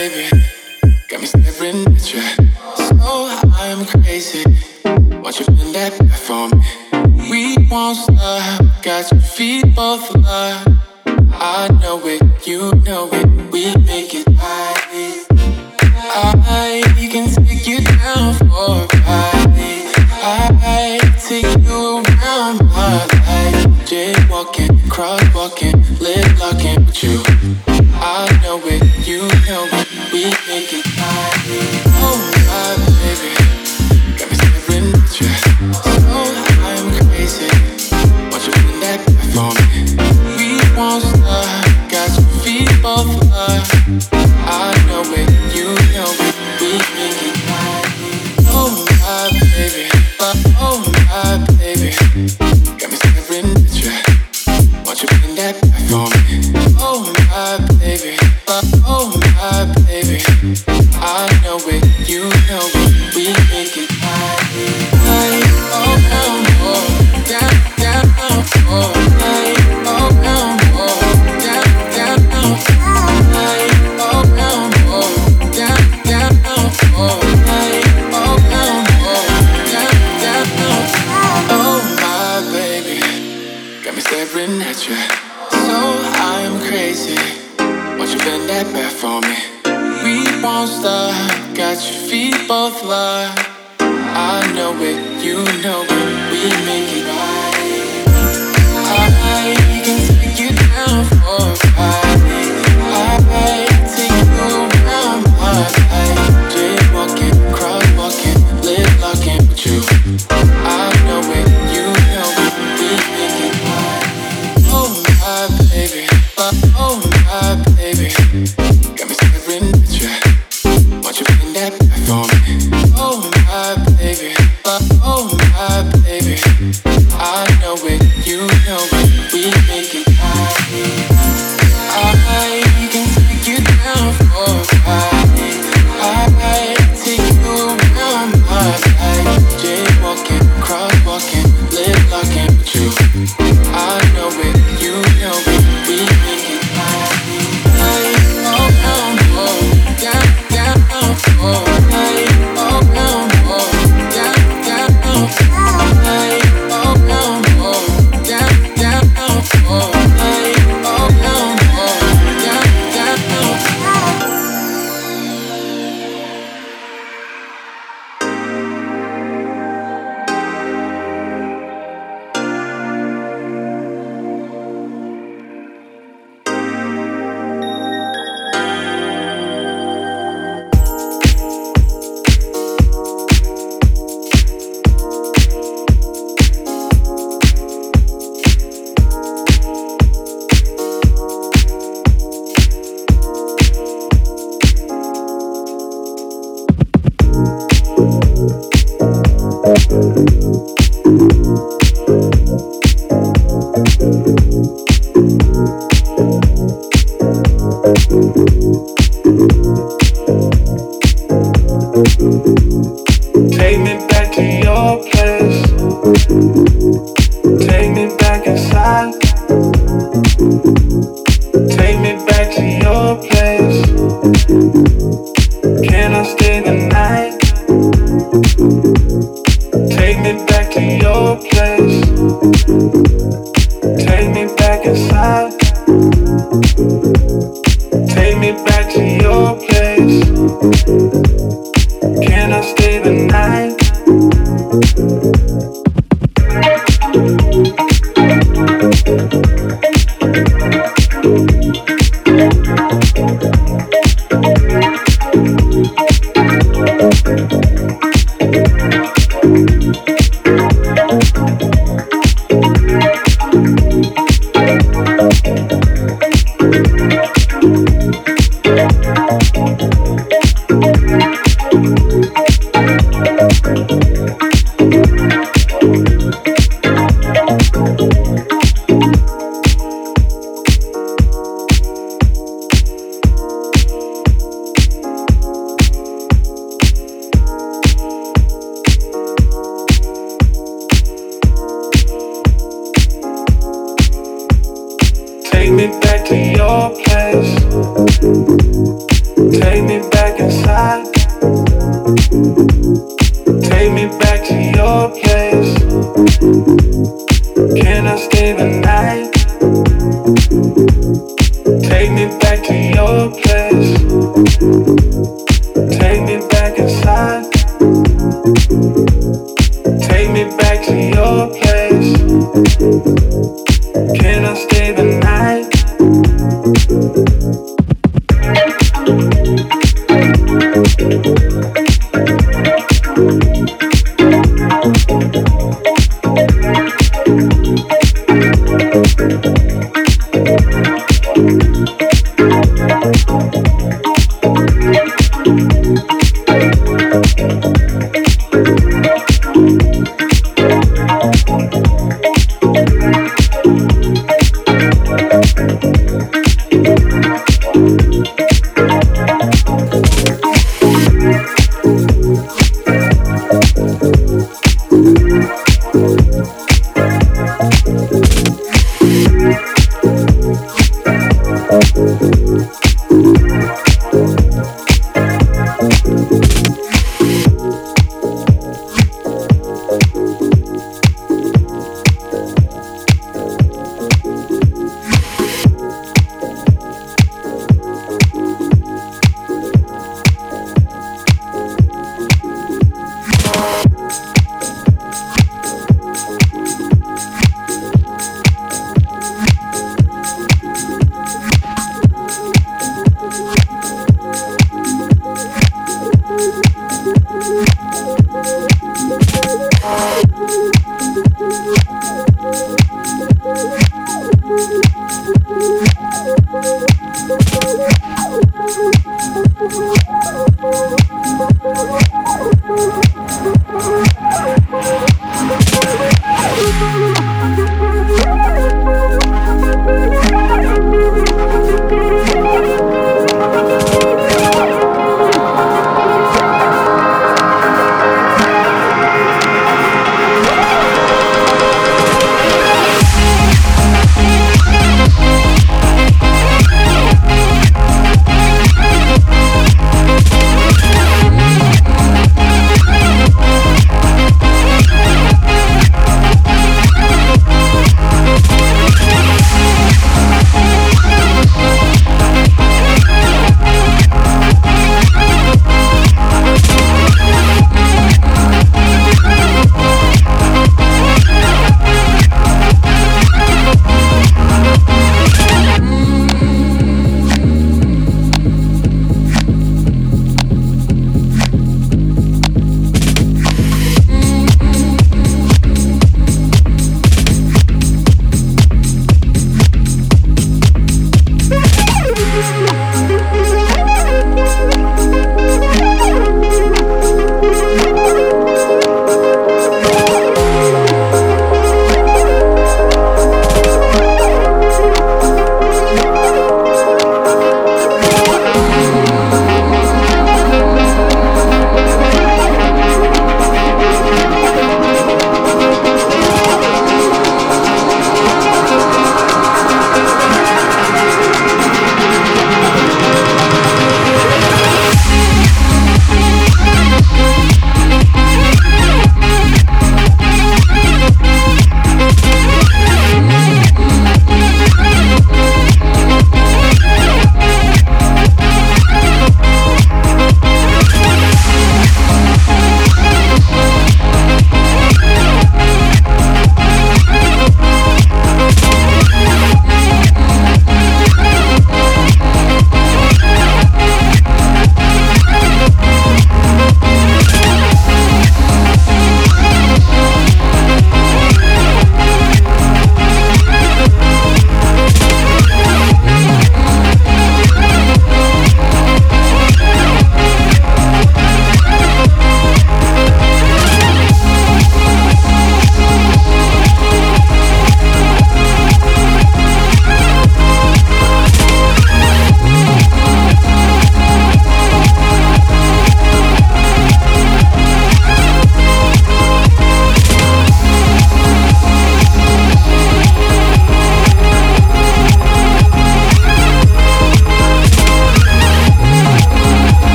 Got me staring at you. So I'm crazy. Watch you bend that know I'm crazy, Won't you bend that back for me. We won't stop, got your feet both locked. I know it, you know it, we make it right. I can take you down for a ride. Thank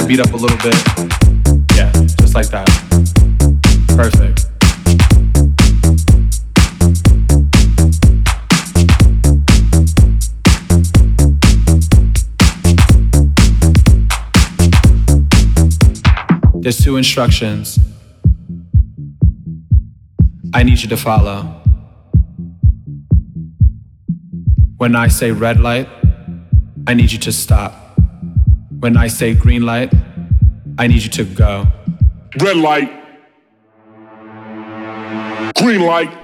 that beat up a little bit? Yeah, just like that. Perfect. There's two instructions I need you to follow. When I say red light, I need you to stop. When I say green light, I need you to go. Red light. Green light.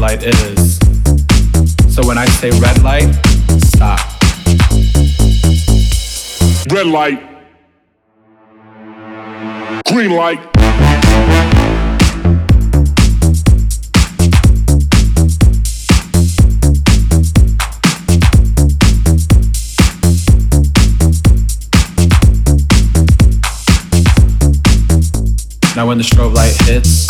Light and a green light is. So when I say red light, stop. Red light. Green light. Now when the strobe light hits,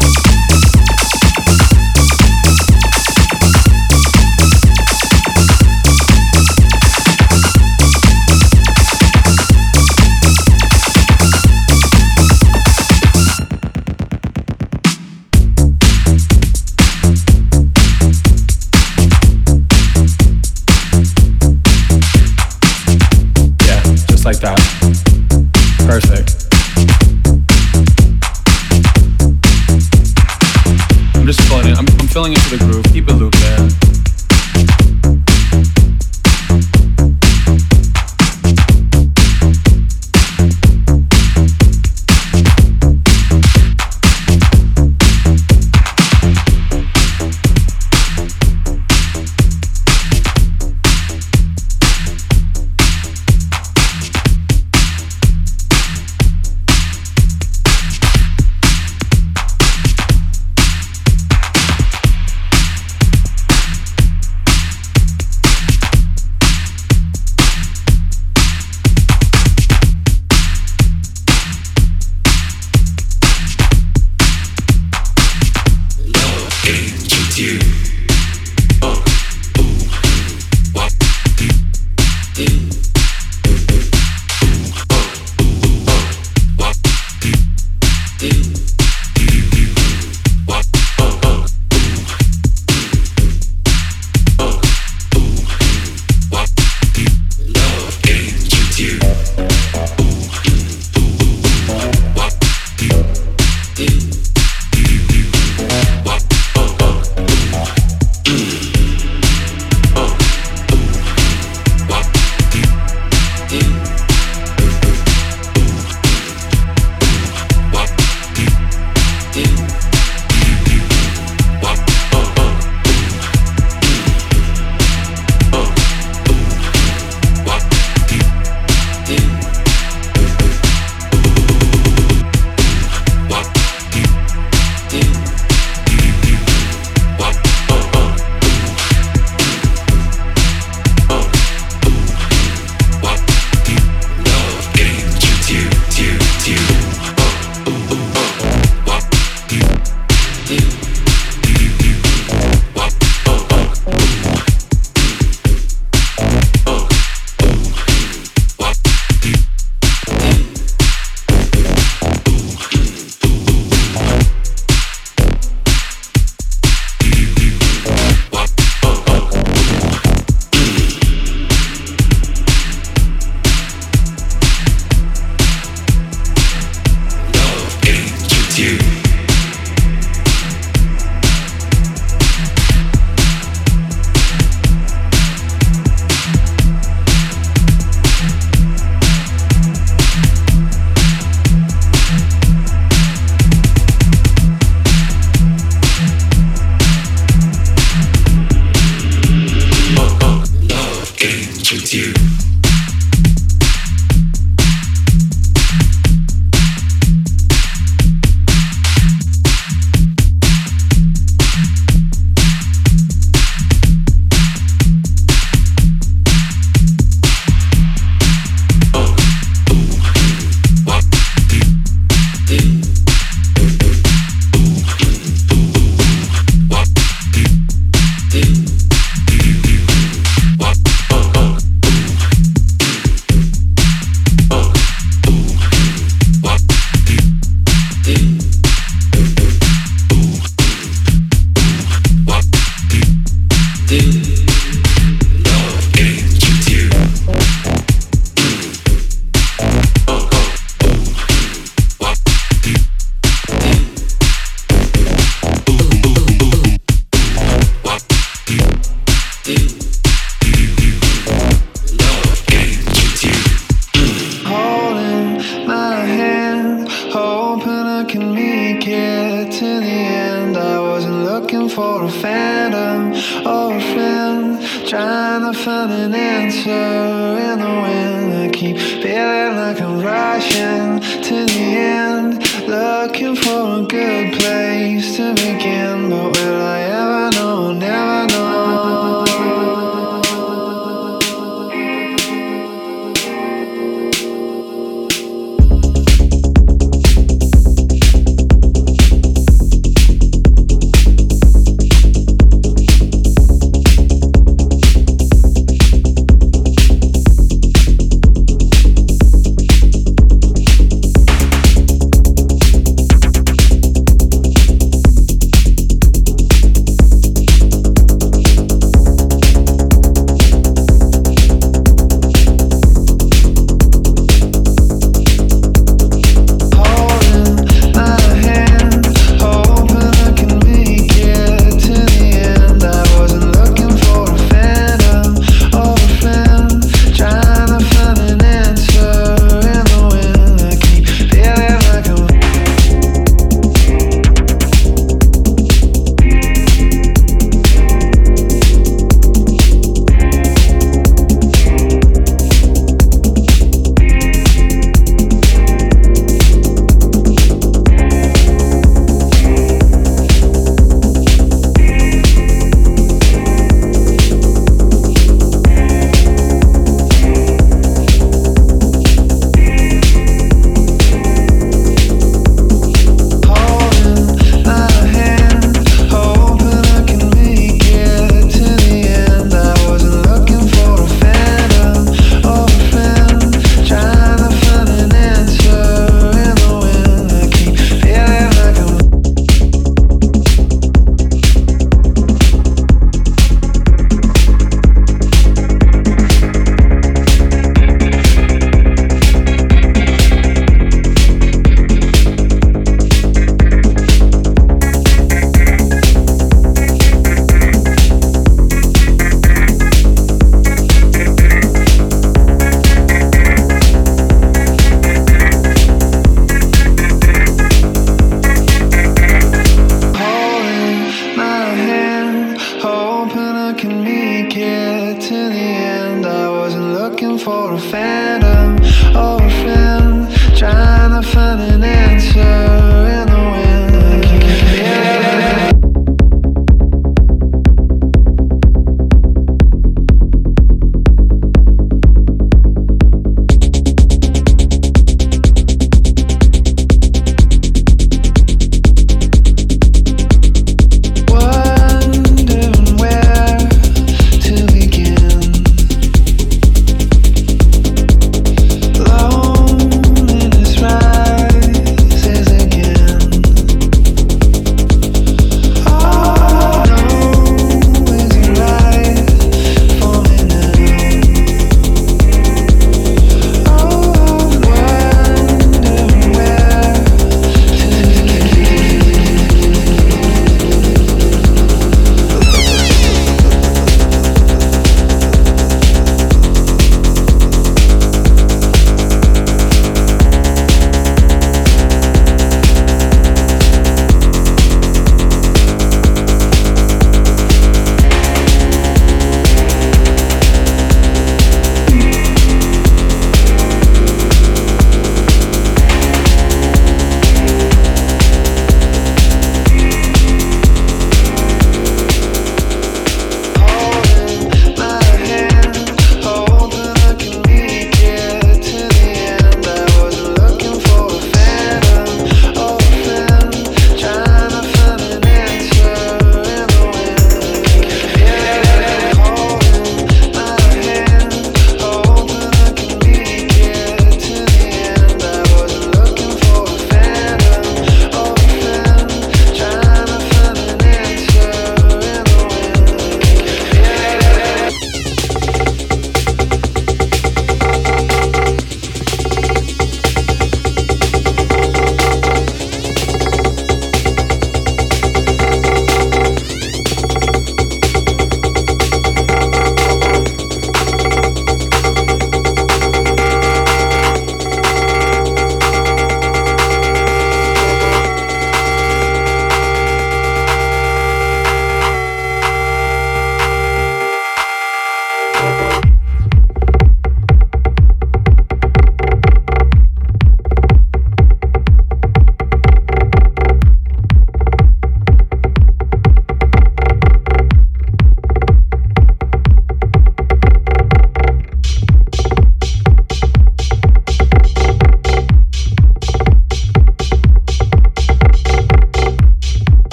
eat.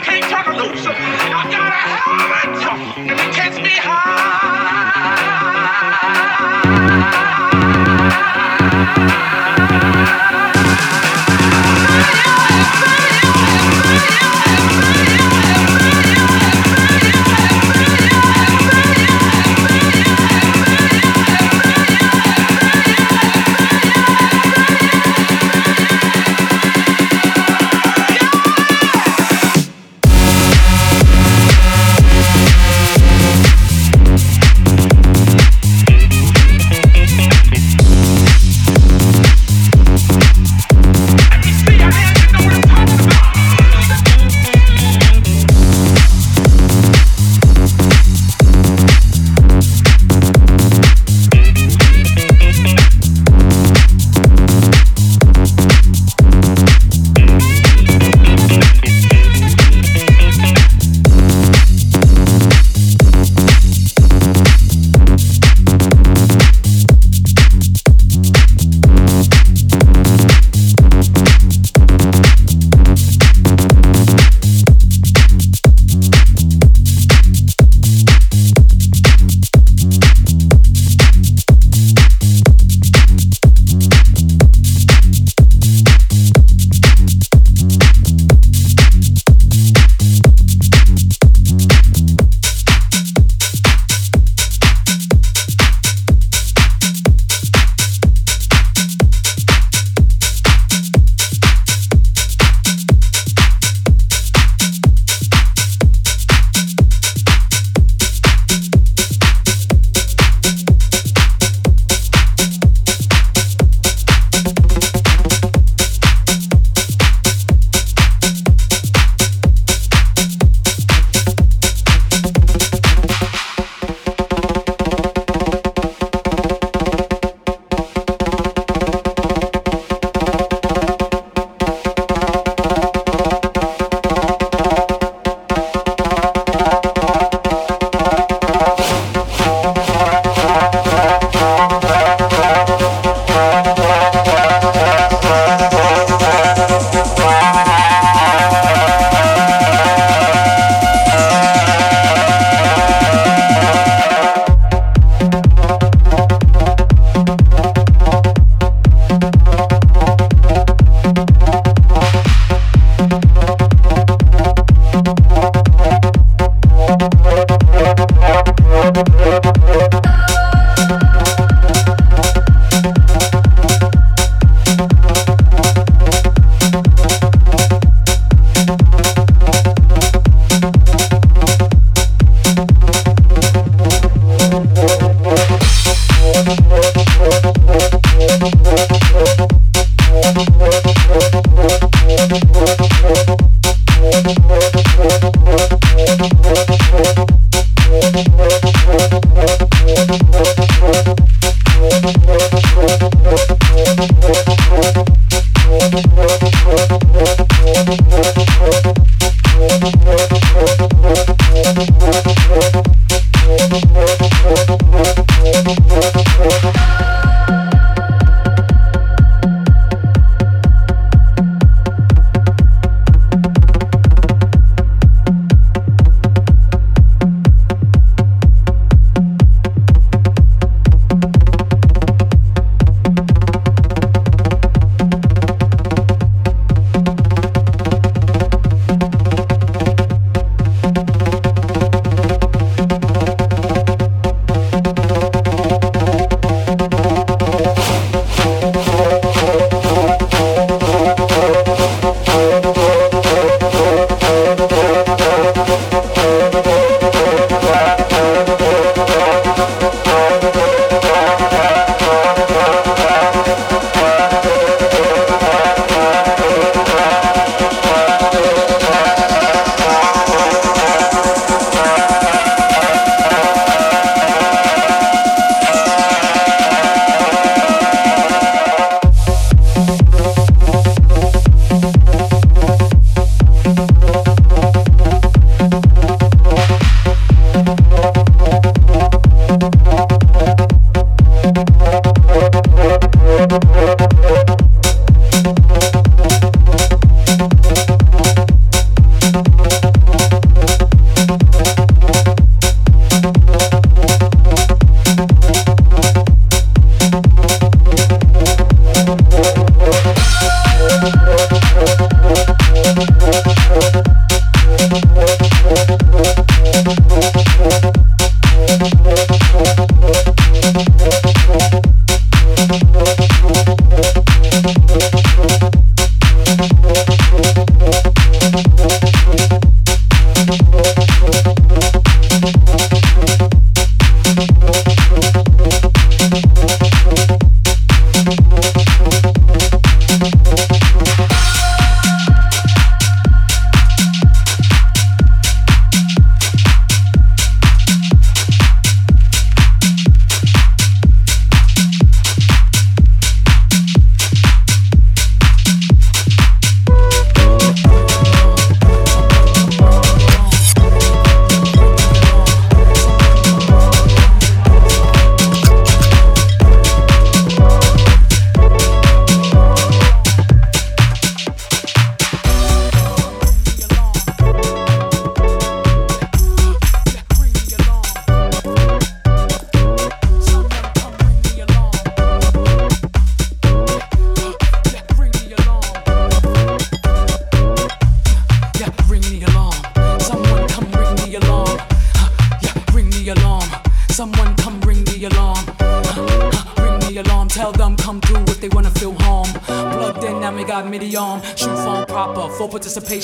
I can't talk turn loose. And I got a hell of and it takes me high.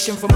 Participation from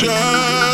ocean